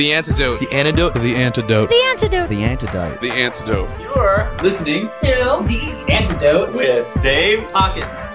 The antidote. The antidote. The antidote. The antidote. The antidote. The antidote for listening to The Antidote with Dave Hawkins.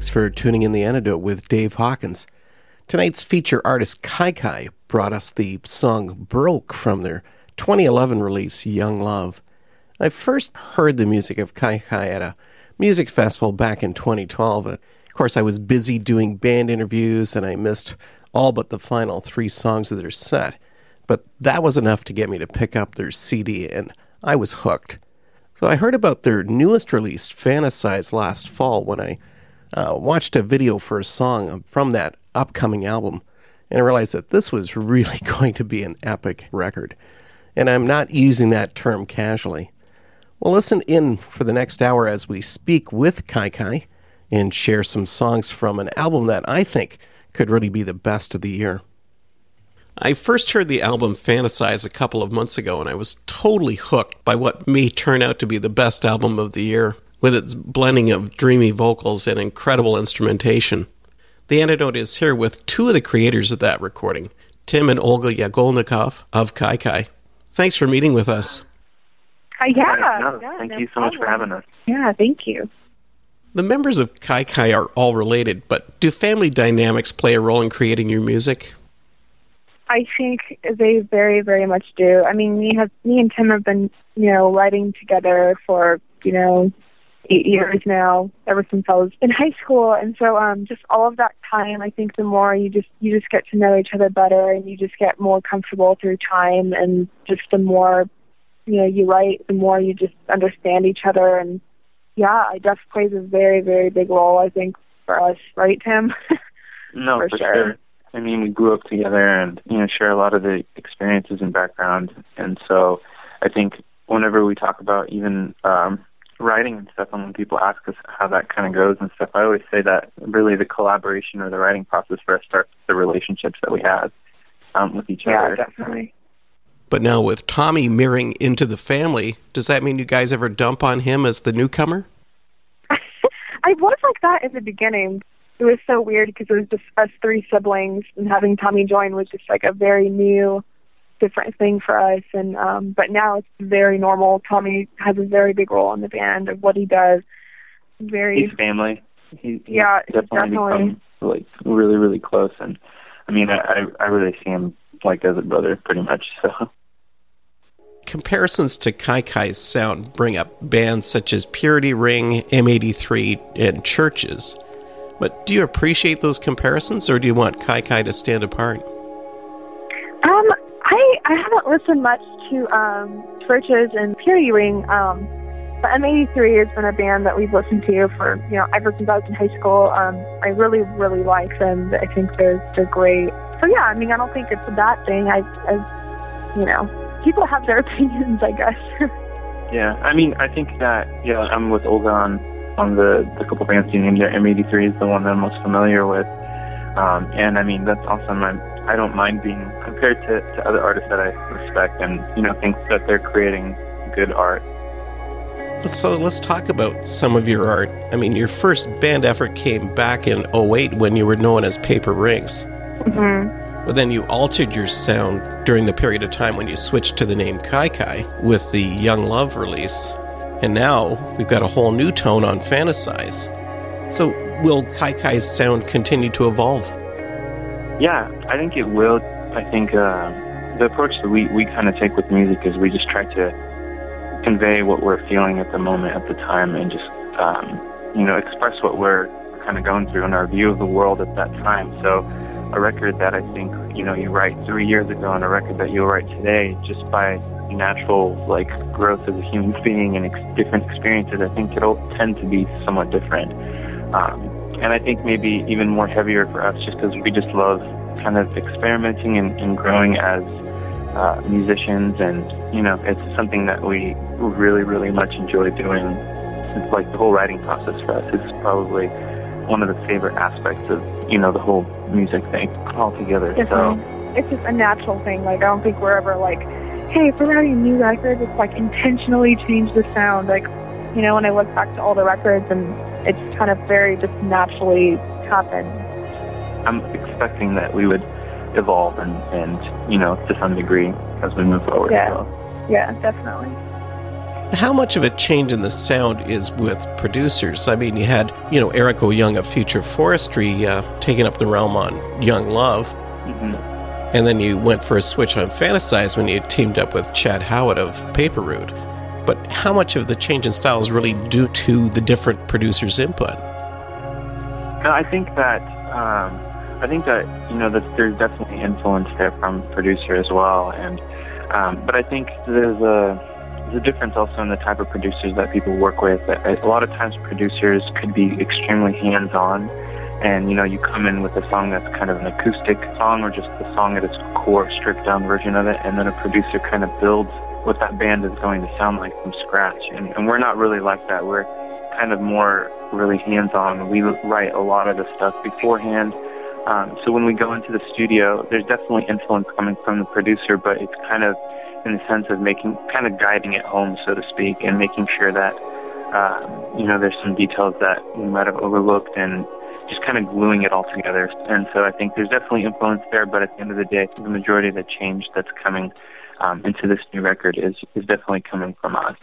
Thanks for tuning in The Antidote with Dave Hawkins. Tonight's feature artist Kye Kye brought us the song Broke from their 2011 release Young Love. I first heard the music of Kye Kye at a music festival back in 2012. Of course, I was busy doing band interviews and I missed all but the final three songs of their set, but that was enough to get me to pick up their CD and I was hooked. So I heard about their newest release, Fantasize, last fall when I uh, watched a video for a song from that upcoming album and I realized that this was really going to be an epic record. And I'm not using that term casually. Well, listen in for the next hour as we speak with Kye Kye and share some songs from an album that I think could really be the best of the year. I first heard the album Fantasize a couple of months ago, and I was totally hooked by what may turn out to be the best album of the year with its blending of dreamy vocals and incredible instrumentation. The Antidote is here with two of the creators of that recording, Tim and Olga Yagolnikov of Kye Kye. Thanks for meeting with us. Uh, yeah, no, yeah, thank no you so much for having us. Yeah, thank you. The members of Kye Kye are all related, but do family dynamics play a role in creating your music? I think they very, very much do. I mean, me have me and Tim have been, you know, writing together for, you know, eight years now, ever since I was in high school. And so, um, just all of that time, I think the more you just you just get to know each other better, and you just get more comfortable through time, and just the more, you know, you write, the more you just understand each other. And yeah, I Jeff plays a very, very big role, I think, for us, right, Tim? No, For for, sure. sure. I mean, we grew up together and, you know, share a lot of the experiences and background. And so I think whenever we talk about even um, writing and stuff, and when people ask us how that kind of goes and stuff, I always say that really the collaboration or the writing process for us starts with the relationships that we have um, with each yeah, other. definitely. But now with Tommy mirroring into the family, does that mean you guys ever dump on him as the newcomer? I was like that in the beginning. It was so weird because it was just us three siblings, and having Tommy join was just like a very new, different thing for us. And um, but now it's very normal. Tommy has a very big role in the band of what he does. Very He's family. He, he's Yeah, definitely, definitely. become like really, really close. And I mean, I, I I really see him like as a brother, pretty much. So. Comparisons to Kye Kye's sound bring up bands such as Purity Ring, M83, and CHVRCHES. But do you appreciate those comparisons, or do you want Kye Kye to stand apart? Um, I haven't listened much to um CHVRCHES and Purity Ring. Um, but M83 has been a band that we've listened to for you know ever since I was in high school. Um, I really really like them. I think they're they're great. So yeah, I mean I don't think it's a bad thing. I, I you know people have their opinions, I guess. Yeah, I mean, I think that yeah, I'm with Olga on on the the couple bands you named. Yeah, M83 is the one that I'm most familiar with, um, and I mean that's awesome. I'm, I don't mind being compared to to other artists that I respect, and you know think that they're creating good art. So let's talk about some of your art. I mean, your first band effort came back in 08 when you were known as Paper Rings. hmm But then you altered your sound during the period of time when you switched to the name Kye Kye with the Young Love release. And now we've got a whole new tone on Fantasize. So will Kye Kye's sound continue to evolve? Yeah, I think it will. I think uh, the approach that we, we kind of take with music is we just try to convey what we're feeling at the moment, at the time, and just, um, you know, express what we're kind of going through and our view of the world at that time. So a record that I think, you know, you write three years ago and a record that you'll write today just by natural, like, growth as a human being and ex- different experiences, I think it'll tend to be somewhat different. Um, and I think maybe even more heavier for us just because we just love kind of experimenting and, and growing as uh, musicians and you know it's something that we really really much enjoy doing it's like the whole writing process for us is probably one of the favorite aspects of you know the whole music thing altogether so Definitely. It's just a natural thing. Like I don't think we're ever like, hey, if we're writing a new record, it's like intentionally change the sound. Like, you know, when I look back to all the records and it's kind of very just naturally happened. I'm expecting that we would evolve and and you know to some degree as we move forward Yeah. so. Yeah, definitely. How much of a change in the sound is with producers? I mean, you had, you know, Eric Owyoung of Future Forestry uh, taking up the realm on Young Love, Mhm. and then you went for a switch on Fantasize when you teamed up with Chad Howard of Paper Route. But how much of the change in style is really due to the different producers' input? I think that um, I think that you know that there's definitely influence there from producer as well, and um, but I think there's a there's a difference also in the type of producers that people work with. A lot of times, producers could be extremely hands-on and you know you come in with a song that's kind of an acoustic song or just the song at its core stripped down version of it and then a producer kind of builds what that band is going to sound like from scratch. And, and we're not really like that. We're kind of more really hands on we write a lot of the stuff beforehand. Um, so when we go into the studio there's definitely influence coming from the producer but it's kind of in the sense of making kind of guiding it home so to speak and making sure that um, you know there's some details that we might have overlooked and just kind of gluing it all together. And so I think there's definitely influence there, but at the end of the day, the majority of the change that's coming um, into this new record is, is definitely coming from us.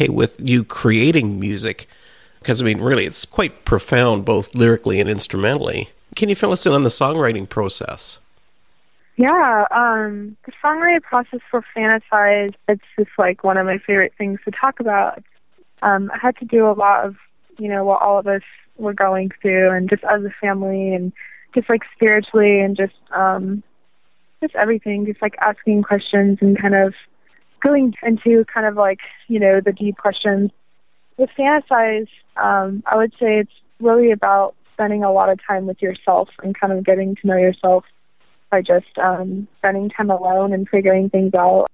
Okay with you creating music? Because, I mean, really, it's quite profound, both lyrically and instrumentally. Can you fill us in on the songwriting process? Yeah, um, the songwriting process for Fantasize, it's just like one of my favorite things to talk about. um, I had to do a lot of, you know, what all of us were going through, and just as a family, and just like spiritually, and just um, just everything, just like asking questions and kind of going into kind of like you know the deep questions. With fantasize, um, I would say it's really about spending a lot of time with yourself and kind of getting to know yourself by just um, spending time alone and figuring things out.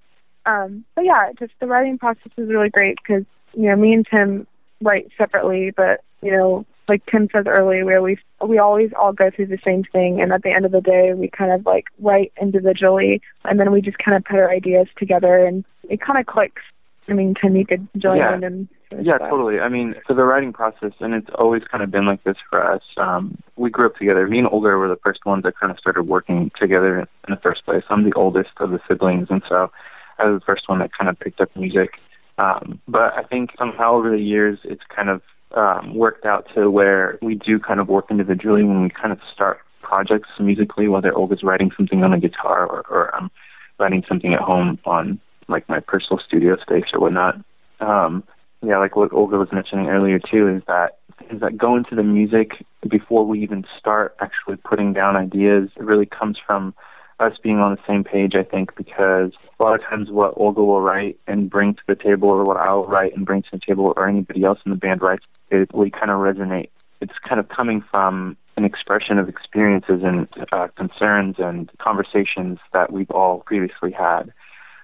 Um, but yeah, just the writing process is really great because you know me and Tim write separately, but you know like Tim said earlier, where we we always all go through the same thing, and at the end of the day, we kind of like write individually, and then we just kind of put our ideas together, and it kind of clicks. I mean, Tim, you could join Yeah. in and Yeah, totally. I mean, for the writing process, and it's always kind of been like this for us. Um, we grew up together. Me and Olga were the first ones that kind of started working together in the first place. I'm the oldest of the siblings, and so I was the first one that kind of picked up music. Um, but I think somehow over the years, it's kind of um, worked out to where we do kind of work individually when we kind of start projects musically, whether Olga's writing something on a guitar or, or I'm writing something at home on like my personal studio space or whatnot. Um, yeah, like what Olga was mentioning earlier too, is that is that going into the music before we even start actually putting down ideas. It really comes from us being on the same page, I think, because a lot of times what Olga will write and bring to the table, or what I'll write and bring to the table, or anybody else in the band writes, it we kind of resonate. It's kind of coming from an expression of experiences and uh, concerns and conversations that we've all previously had.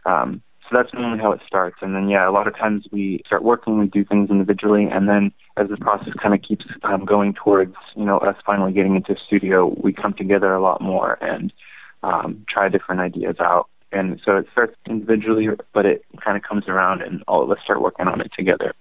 Um, so that's normally how it starts. And then, yeah, a lot of times we start working, we do things individually, and then as the process kind of keeps um, going towards, you know, us finally getting into studio, we come together a lot more and um, try different ideas out. And so it starts individually, but it kind of comes around, and all of us start working on it together.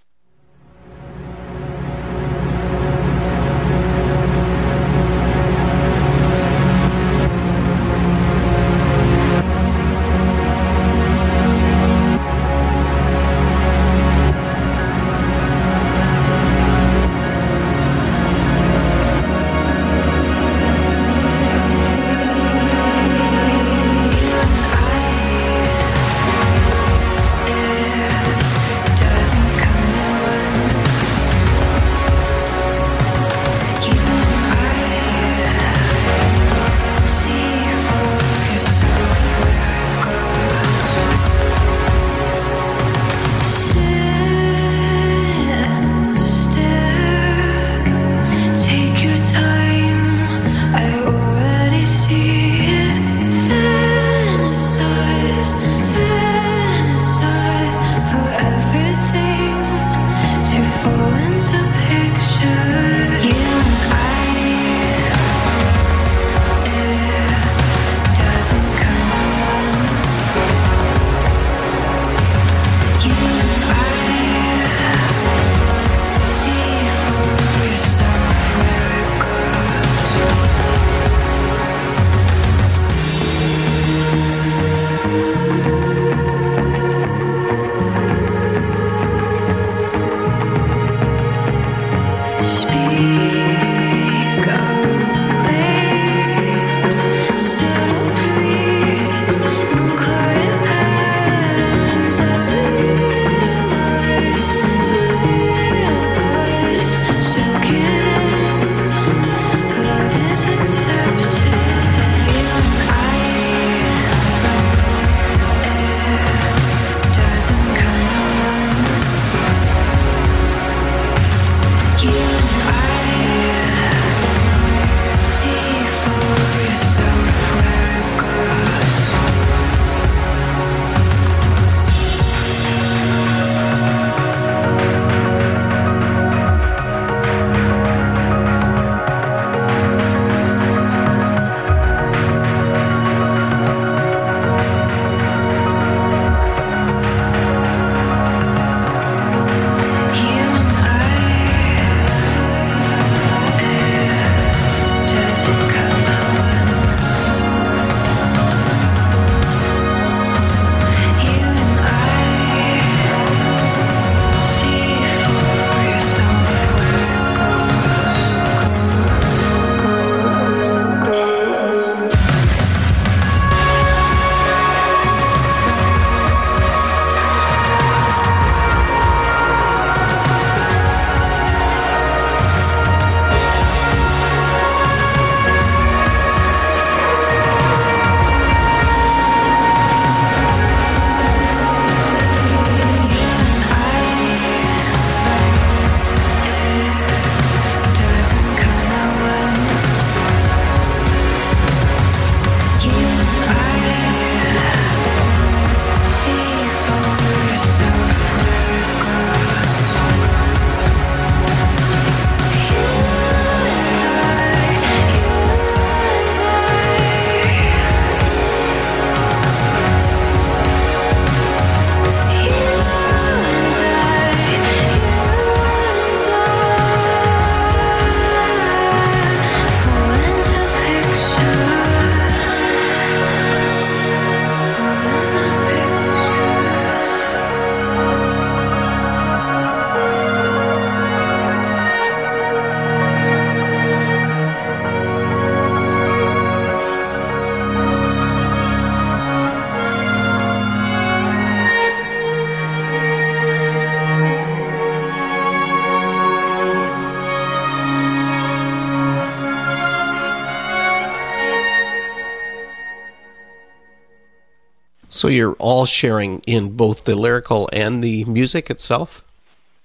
You're all sharing in both the lyrical and the music itself?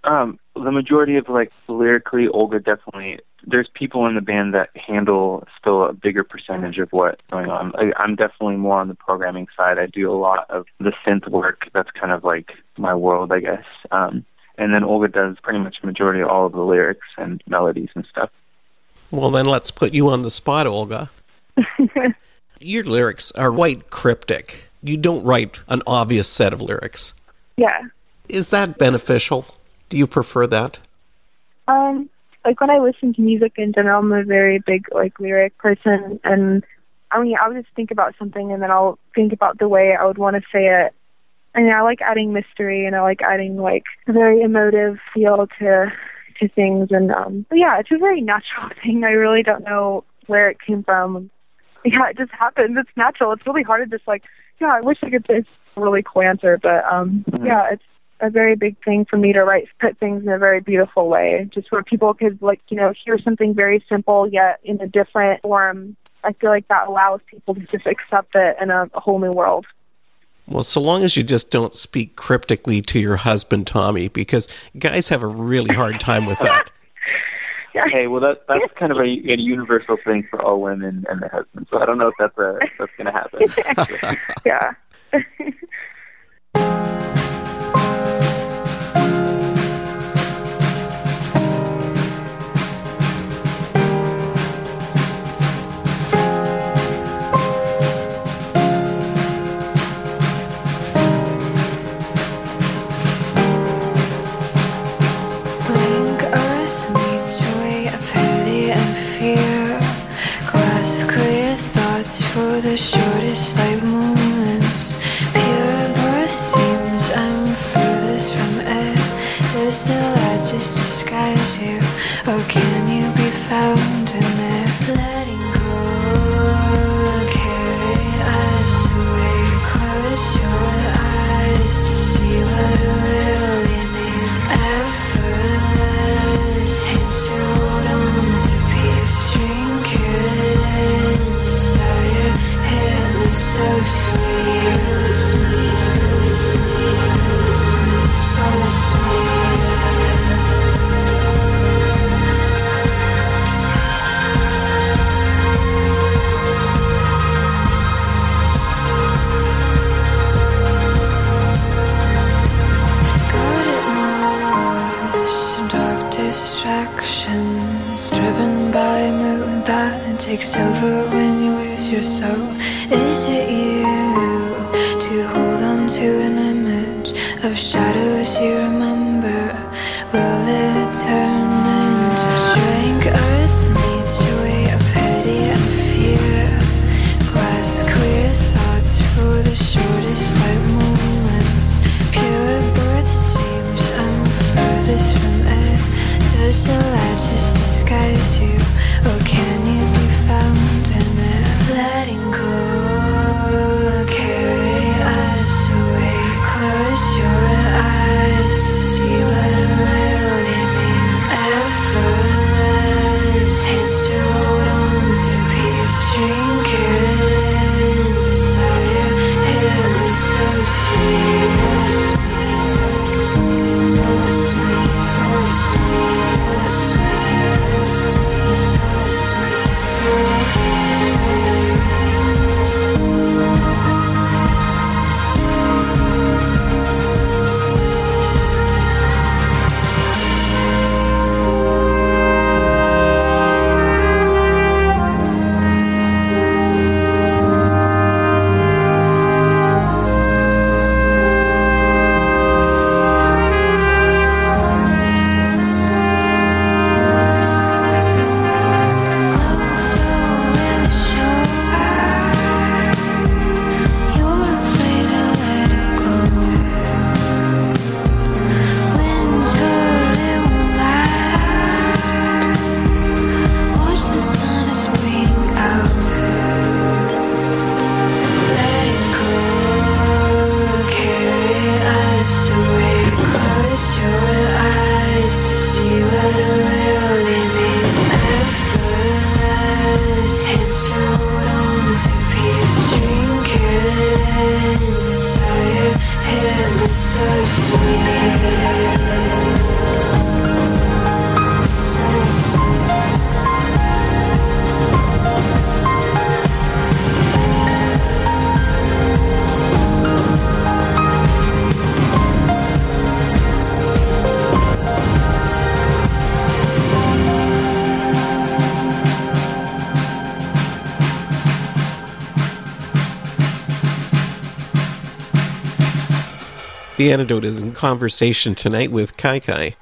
Um, the majority of like lyrically, Olga definitely. There's people in the band that handle still a bigger percentage of what's going on. I, I'm definitely more on the programming side. I do a lot of the synth work. That's kind of like my world, I guess. Um, and then Olga does pretty much the majority of all of the lyrics and melodies and stuff. Well, then let's put you on the spot, Olga. Your lyrics are quite cryptic. You don't write an obvious set of lyrics. Yeah. Is that beneficial? Do you prefer that? Um, like when I listen to music in general, I'm a very big like lyric person, and I mean, I'll just think about something, and then I'll think about the way I would want to say it. And I like adding mystery, and I like adding like a very emotive feel to to things, and um, but yeah, it's a very natural thing. I really don't know where it came from. Yeah, it just happens. It's natural. It's really hard to just like, yeah, I wish I could say a really cool answer, but um, yeah, it's a very big thing for me to write put things in a very beautiful way just where people could like you know hear something very simple yet in a different form. I feel like that allows people to just accept it in a, a whole new world. Well, so long as you just don't speak cryptically to your husband, Tommy, because guys have a really hard time with that. Yeah Hey, well that that's kind of a, a universal thing for all women and their husbands. So I don't know if that's a that's going to happen. yeah Is it you to hold on to an image of shadows The Antidote is in conversation tonight with Kye Kye.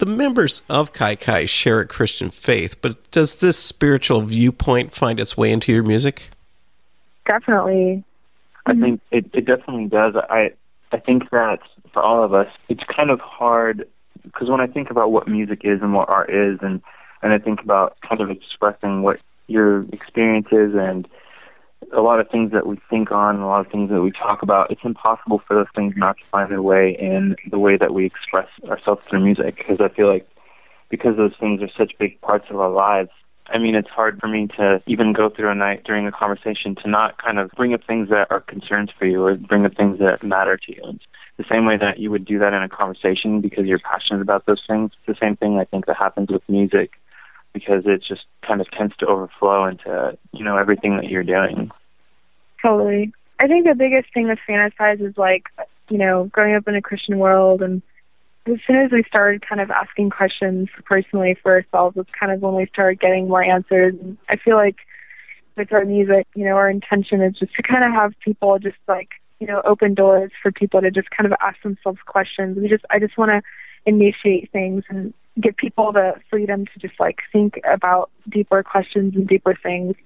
The members of Kye Kye share a Christian faith, but does this spiritual viewpoint find its way into your music? Definitely. I think it, it definitely does. I I think that for all of us, it's kind of hard because when I think about what music is and what art is, and and I think about kind of expressing what your experience is and a lot of things that we think on, a lot of things that we talk about, it's impossible for those things not to find their way in the way that we express ourselves through music. Because I feel like because those things are such big parts of our lives, I mean, it's hard for me to even go through a night during a conversation to not kind of bring up things that are concerns for you or bring up things that matter to you. And the same way that you would do that in a conversation because you're passionate about those things, it's the same thing I think that happens with music because it just kind of tends to overflow into you know everything that you're doing. Totally. I think the biggest thing with fantasize is like you know growing up in a Christian world, and as soon as we started kind of asking questions personally for ourselves, it's kind of when we started getting more answers. And I feel like with our music, you know, our intention is just to kind of have people just like you know open doors for people to just kind of ask themselves questions. We just I just want to initiate things and give people the freedom to just like think about deeper questions and deeper things.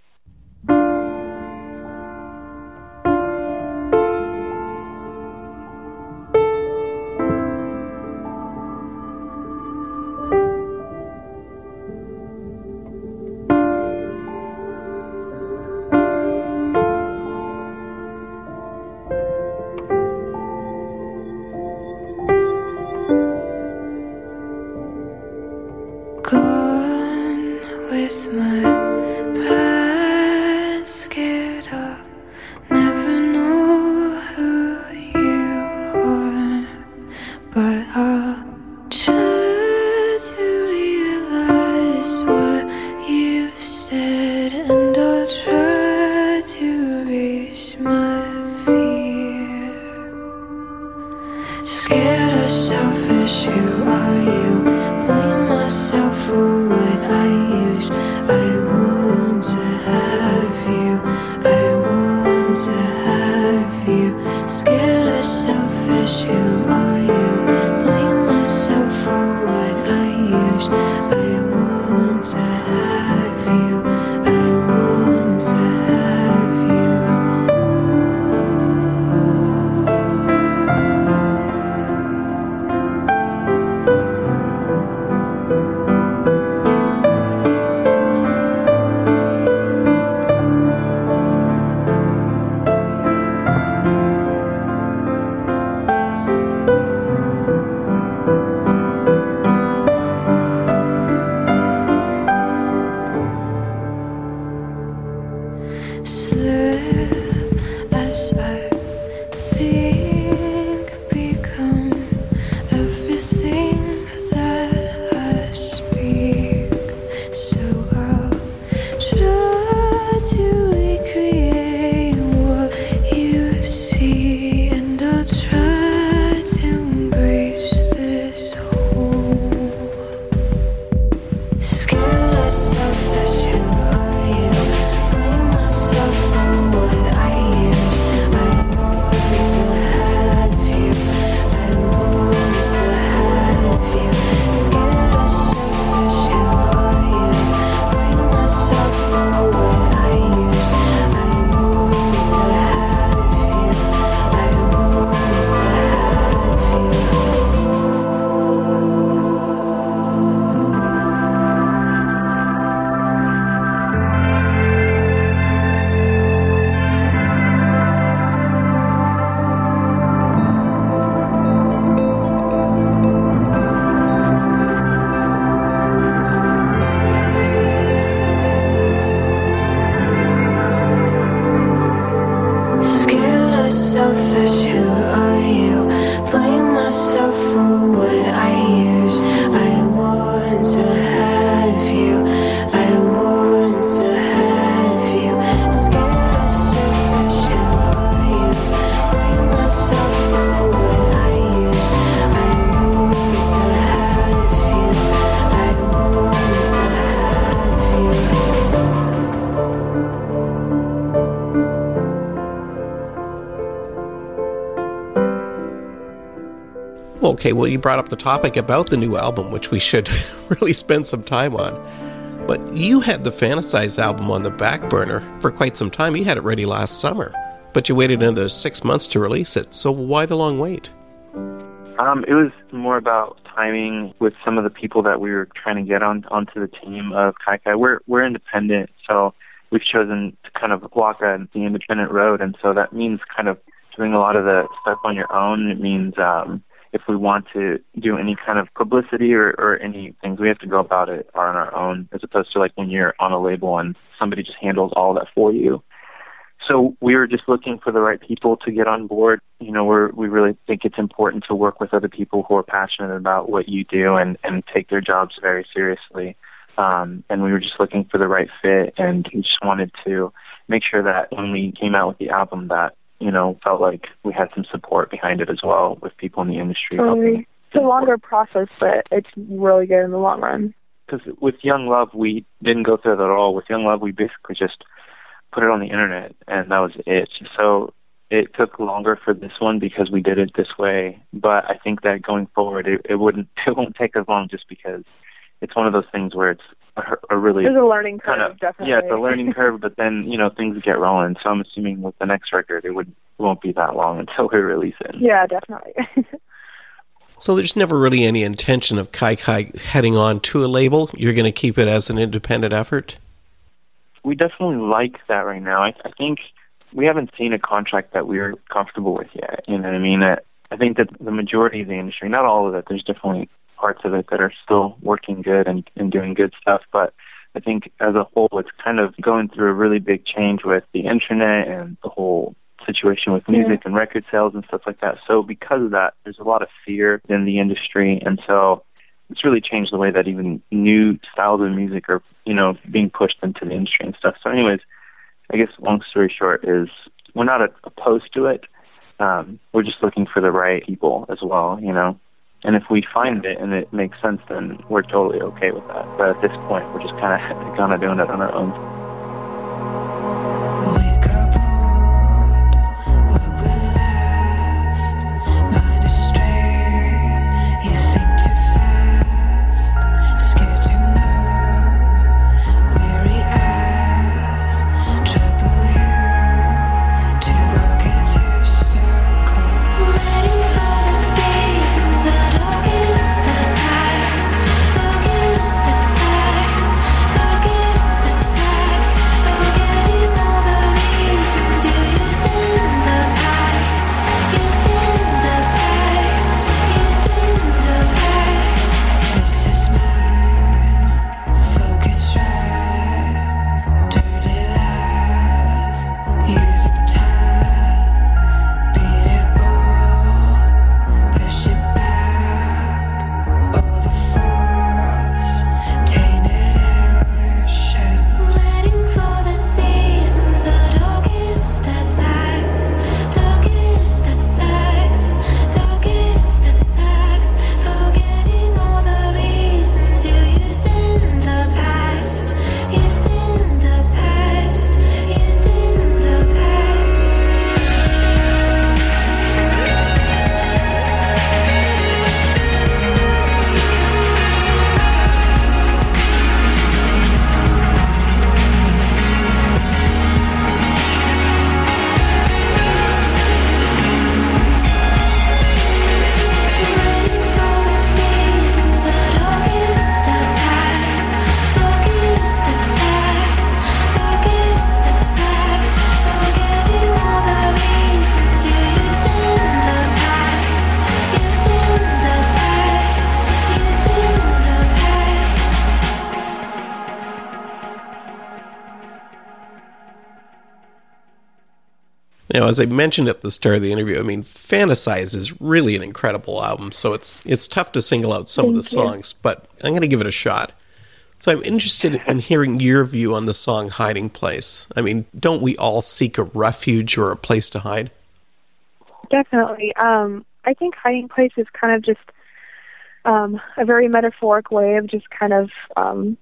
Okay, well, you brought up the topic about the new album, which we should really spend some time on. But you had the Fantasize album on the back burner for quite some time. You had it ready last summer, but you waited another six months to release it. So why the long wait? Um, it was more about timing with some of the people that we were trying to get on onto the team of Kye Kye. We're we're independent, so we've chosen to kind of walk a, the independent road, and so that means kind of doing a lot of the stuff on your own. It means um, if we want to do any kind of publicity or, or any things, we have to go about it on our own, as opposed to like when you're on a label and somebody just handles all that for you. So we were just looking for the right people to get on board. You know, we're, we really think it's important to work with other people who are passionate about what you do and, and take their jobs very seriously. Um, and we were just looking for the right fit, and we just wanted to make sure that when we came out with the album, that you know felt like we had some support behind it as well with people in the industry. Totally. It's a longer process, but it's really good in the long run. Because with Young Love, we didn't go through that at all. With Young Love, we basically just put it on the internet, and that was it. So it took longer for this one because we did it this way. But I think that going forward, it, it wouldn't it won't take as long just because it's one of those things where it's a, a really There's a learning curve, kind of definitely. yeah, it's a learning curve. But then you know things get rolling. So I'm assuming with the next record, it would won't be that long until we release it. yeah, definitely. So there's never really any intention of Kye Kye heading on to a label. You're going to keep it as an independent effort. we definitely like that right now. I, I think we haven't seen a contract that we're comfortable with yet. You know what I mean? I, I think that the majority of the industry, not all of it, there's definitely parts of it that are still working good and, and doing good stuff, but I think as a whole, it's kind of going through a really big change with the internet and the whole situation with music and record sales and stuff like that. So because of that, there's a lot of fear in the industry, and so it's really changed the way that even new styles of music are, you know, being pushed into the industry and stuff. So, anyways, I guess long story short is we're not opposed to it. Um, we're just looking for the right people as well, you know. And if we find it and it makes sense, then we're totally okay with that. But at this point, we're just kind of kind of doing it on our own. As I mentioned at the start of the interview, I mean, Fantasize is really an incredible album. So it's it's tough to single out some of the Thank you. songs, but I'm going to give it a shot. So I'm interested in hearing your view on the song "Hiding Place." I mean, don't we all seek a refuge or a place to hide? Definitely. Um, I think hiding place is kind of just um, a very metaphoric way of just kind of um,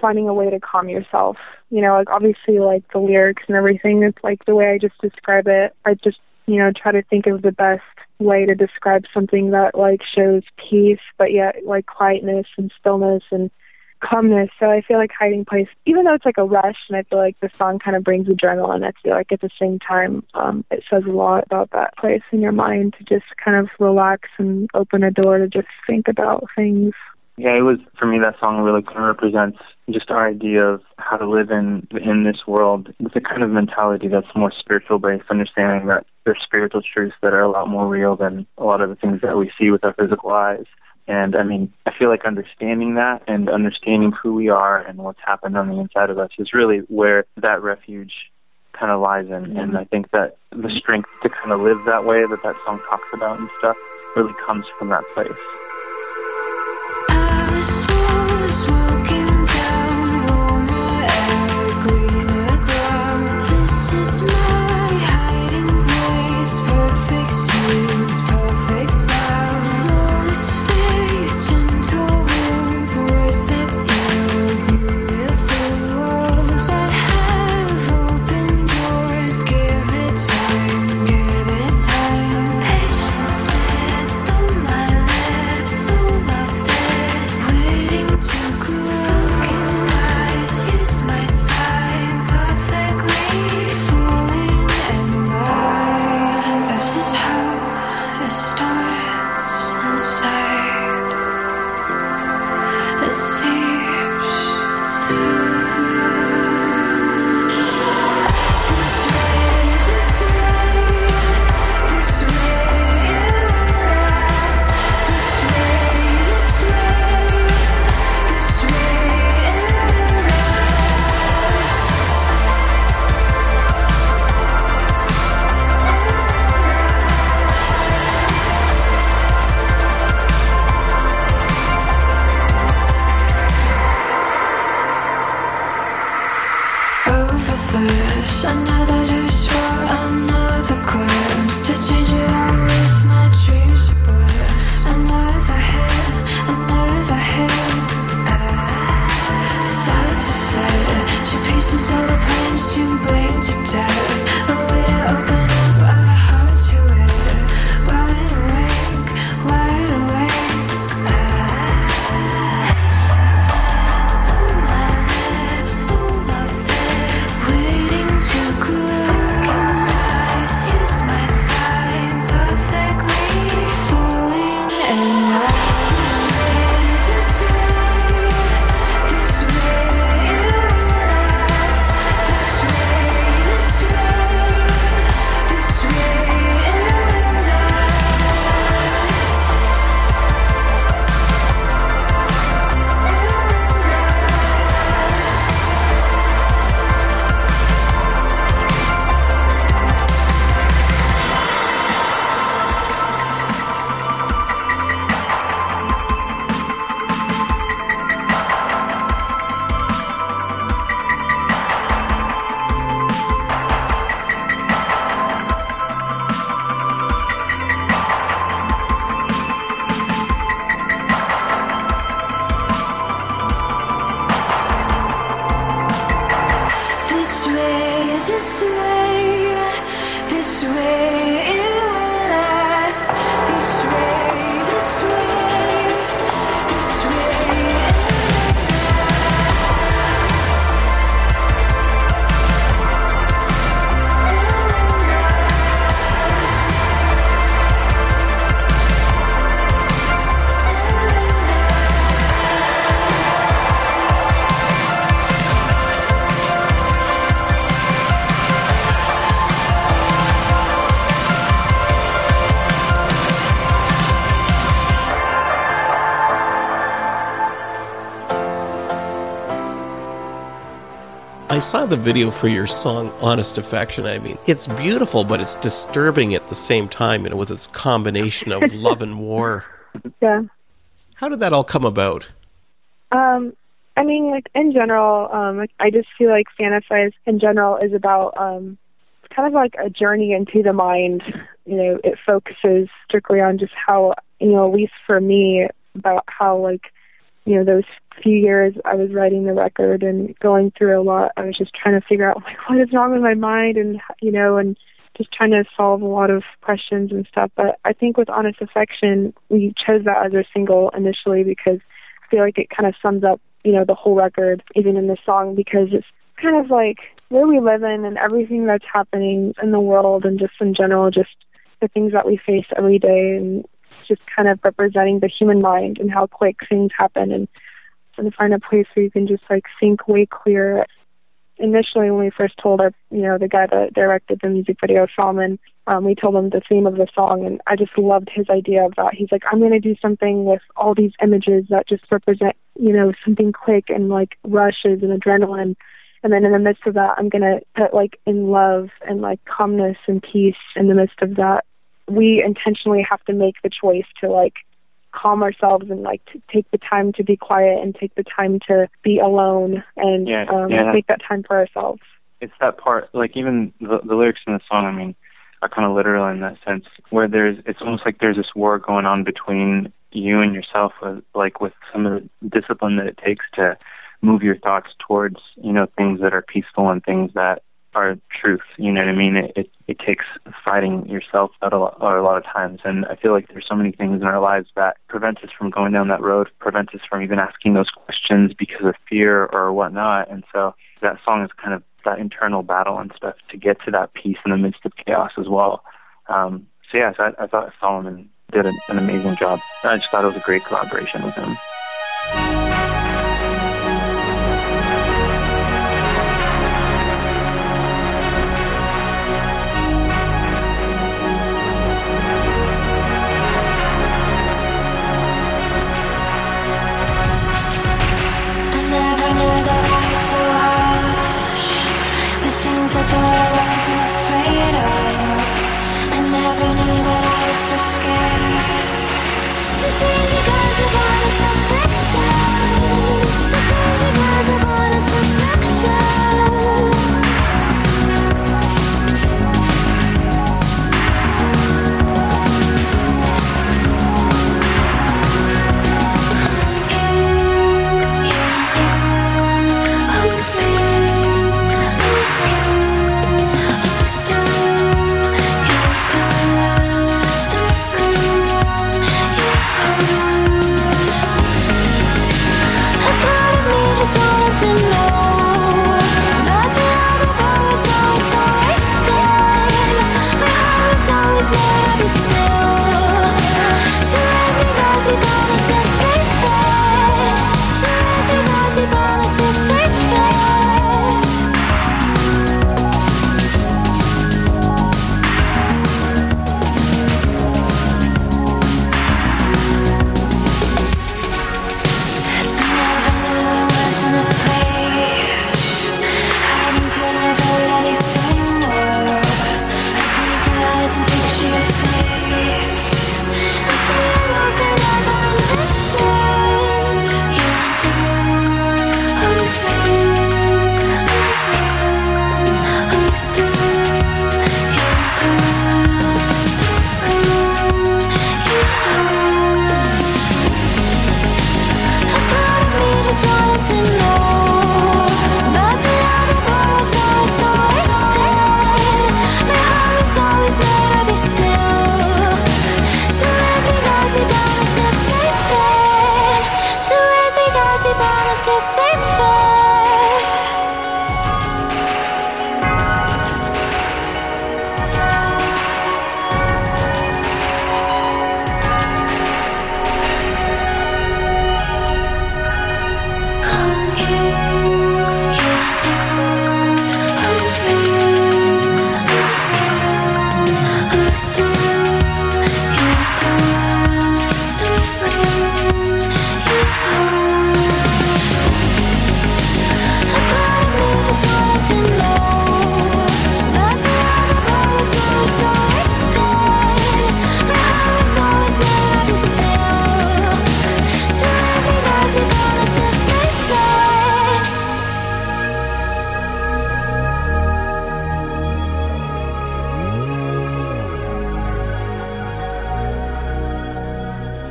finding a way to calm yourself. You know, like obviously, like the lyrics and everything. It's like the way I just describe it. I just, you know, try to think of the best way to describe something that like shows peace but yet like quietness and stillness and calmness. So I feel like hiding place, even though it's like a rush, and I feel like the song kind of brings adrenaline. I feel like at the same time, um, it says a lot about that place in your mind to just kind of relax and open a door to just think about things. Yeah, it was for me. That song really kind of represents just our idea of how to live in in this world with a kind of mentality that's more spiritual based, understanding that there's spiritual truths that are a lot more real than a lot of the things that we see with our physical eyes. And I mean, I feel like understanding that and understanding who we are and what's happened on the inside of us is really where that refuge kind of lies in. Mm-hmm. And I think that the strength to kind of live that way that that song talks about and stuff really comes from that place. I saw the video for your song Honest Affection. I mean, it's beautiful, but it's disturbing at the same time, you know, with its combination of love and war. Yeah. How did that all come about? Um, I mean, like in general, um, I just feel like Fantasize in general is about um, kind of like a journey into the mind. You know, it focuses strictly on just how, you know, at least for me, about how like you know, those few years I was writing the record and going through a lot, I was just trying to figure out like what is wrong with my mind and you know, and just trying to solve a lot of questions and stuff. But I think with Honest Affection, we chose that as our single initially because I feel like it kind of sums up, you know, the whole record, even in the song, because it's kind of like where we live in and everything that's happening in the world and just in general, just the things that we face every day and just kind of representing the human mind and how quick things happen and and find a place where you can just like think way clearer initially when we first told our you know the guy that directed the music video Salman um, we told him the theme of the song and I just loved his idea of that. He's like I'm going to do something with all these images that just represent you know something quick and like rushes and adrenaline. And then in the midst of that I'm going to put like in love and like calmness and peace in the midst of that. We intentionally have to make the choice to like calm ourselves and like to take the time to be quiet and take the time to be alone and Yeah, um, yeah. take that time for ourselves. it's that part like even the, the lyrics in the song i mean are kind of literal in that sense where there's it's almost like there's this war going on between you and yourself with, like with some of the discipline that it takes to move your thoughts towards you know things that are peaceful and things that are truth you know what i mean it it, it takes fighting yourself a lot, a lot of times and i feel like there's so many things in our lives that prevent us from going down that road prevent us from even asking those questions because of fear or whatnot and so that song is kind of that internal battle and stuff to get to that peace in the midst of chaos as well. Um, so yes, I, I thought Solomon did an, an amazing job. I just thought it was a great collaboration with him.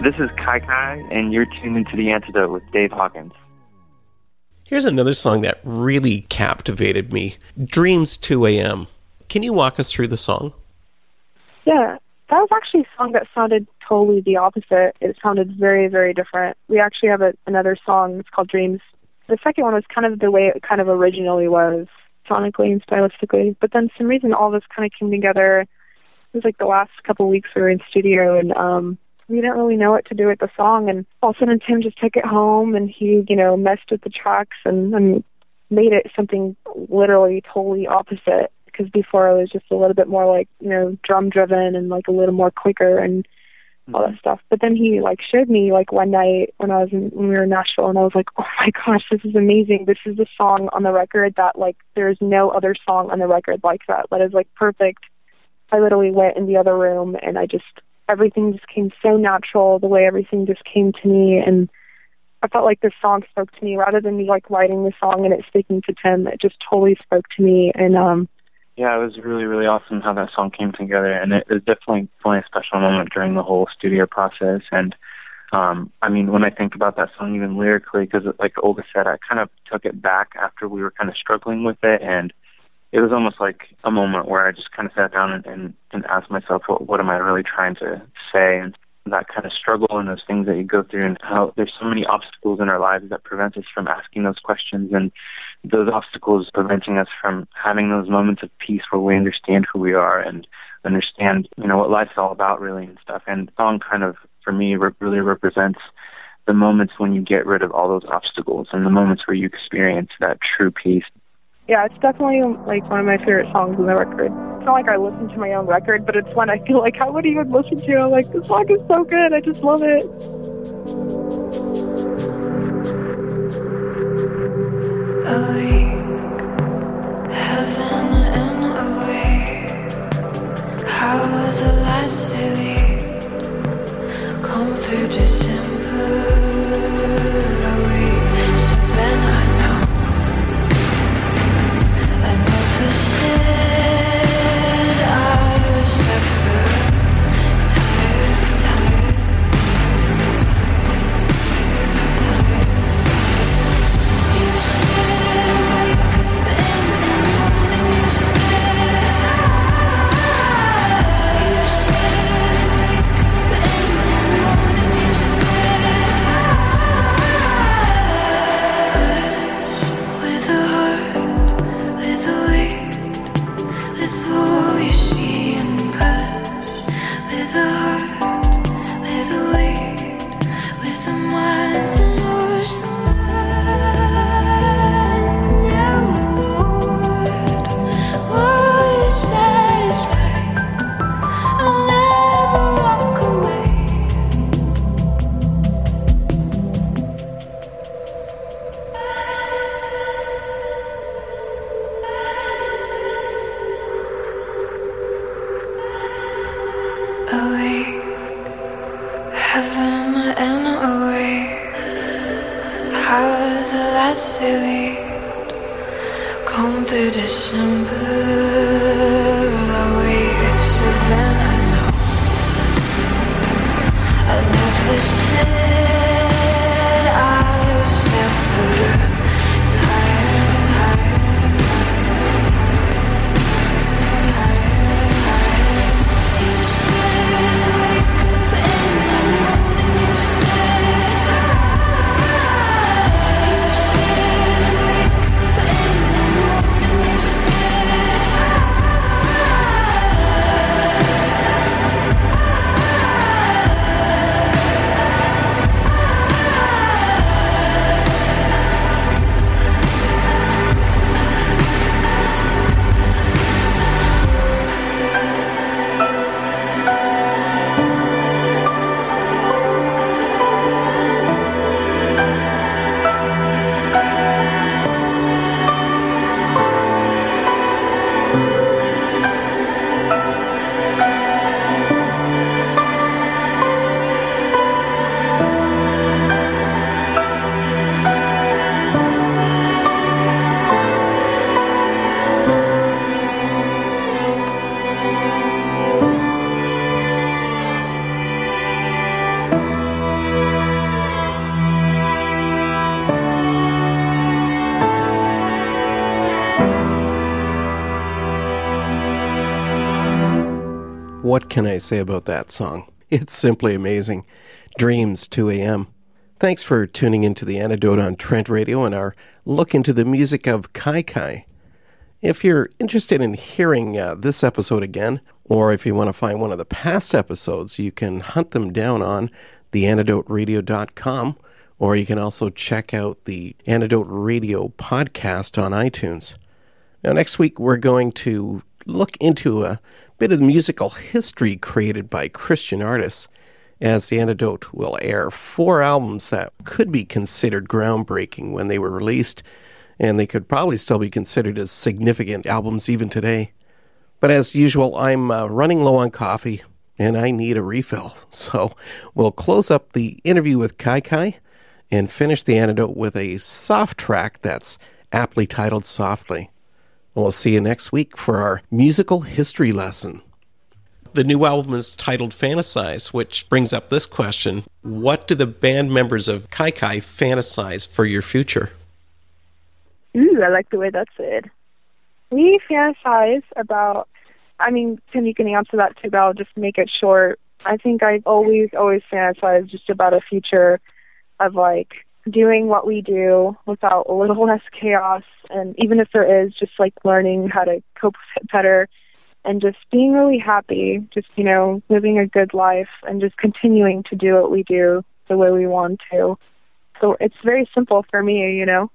This is Kye Kye, and you're tuned into The Antidote with Dave Hawkins. Here's another song that really captivated me Dreams 2 AM. Can you walk us through the song? Yeah, that was actually a song that sounded totally the opposite. It sounded very, very different. We actually have a, another song. It's called Dreams. The second one was kind of the way it kind of originally was, sonically and stylistically. But then some reason all this kind of came together. It was like the last couple of weeks we were in studio and um we didn't really know what to do with the song and all of a sudden Tim just took it home and he, you know, messed with the tracks and, and made it something literally totally opposite because before it was just a little bit more like you know drum driven and like a little more quicker and all that mm-hmm. stuff. But then he like showed me like one night when I was in when we were in Nashville and I was like, Oh my gosh, this is amazing. This is the song on the record that like there's no other song on the record like that. That is like perfect. I literally went in the other room and I just everything just came so natural, the way everything just came to me and I felt like this song spoke to me rather than me like writing the song and it speaking to Tim. It just totally spoke to me and um yeah, it was really, really awesome how that song came together, and it was definitely, definitely a special moment during the whole studio process. And um, I mean, when I think about that song, even lyrically, because like Olga said, I kind of took it back after we were kind of struggling with it, and it was almost like a moment where I just kind of sat down and, and, and asked myself, what, what am I really trying to say? And that kind of struggle and those things that you go through, and how there's so many obstacles in our lives that prevent us from asking those questions, and those obstacles preventing us from having those moments of peace where we understand who we are and understand, you know, what life's all about really and stuff. And song kind of, for me, re- really represents the moments when you get rid of all those obstacles and the moments where you experience that true peace. Yeah, it's definitely like one of my favorite songs on the record. It's not like I listen to my own record, but it's one I feel like I would even listen to. I'm like, this song is so good. I just love it. Heaven and. How the lights they come through December. Lights they lead come through December. Can I say about that song? It's simply amazing. Dreams 2 a.m. Thanks for tuning into the Antidote on Trent Radio and our look into the music of Kye Kye. If you're interested in hearing uh, this episode again, or if you want to find one of the past episodes, you can hunt them down on theantidoteradio.com, or you can also check out the Antidote Radio podcast on iTunes. Now, next week, we're going to look into a bit of musical history created by Christian artists, as the Antidote will air four albums that could be considered groundbreaking when they were released, and they could probably still be considered as significant albums even today. But as usual, I'm uh, running low on coffee and I need a refill. So we'll close up the interview with Kye Kye and finish the antidote with a soft track that's aptly titled Softly. We'll see you next week for our musical history lesson. The new album is titled Fantasize, which brings up this question What do the band members of Kye Kye fantasize for your future? Ooh, I like the way that's said. We fantasize about, I mean, Tim, you can answer that too, but I'll just make it short. I think I always, always fantasize just about a future of like doing what we do without a little less chaos. And even if there is just like learning how to cope with it better and just being really happy just you know living a good life and just continuing to do what we do the way we want to. So it's very simple for me you know?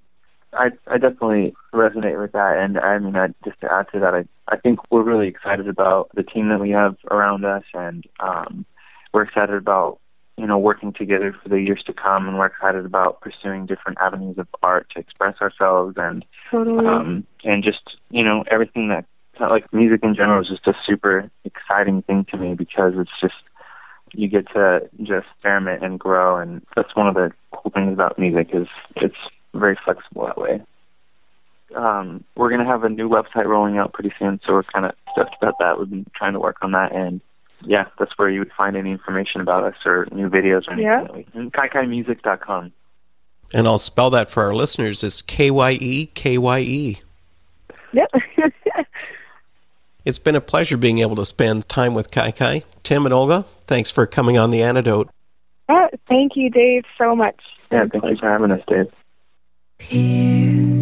I I definitely resonate with that, and I mean, I, just to add to that, I I think we're really excited about the team that we have around us, and um, we're excited about you know, working together for the years to come, and we're excited about pursuing different avenues of art to express ourselves and totally. um, and just you know everything that like music in general is just a super exciting thing to me because it's just you get to just experiment and grow, and that's one of the cool things about music is it's very flexible that way. Um, we're gonna have a new website rolling out pretty soon, so we're kind of stoked about that. We've been trying to work on that and yeah, that's where you would find any information about us or new videos or anything. Yeah. And KyeKyeMusic.com. And I'll spell that for our listeners. It's K Y E K Y E. Yep. it's been a pleasure being able to spend time with Kye Kye. Tim and Olga, thanks for coming on The Antidote. Uh, thank you, Dave, so much. Yeah, thank you for having us, Dave. Peace.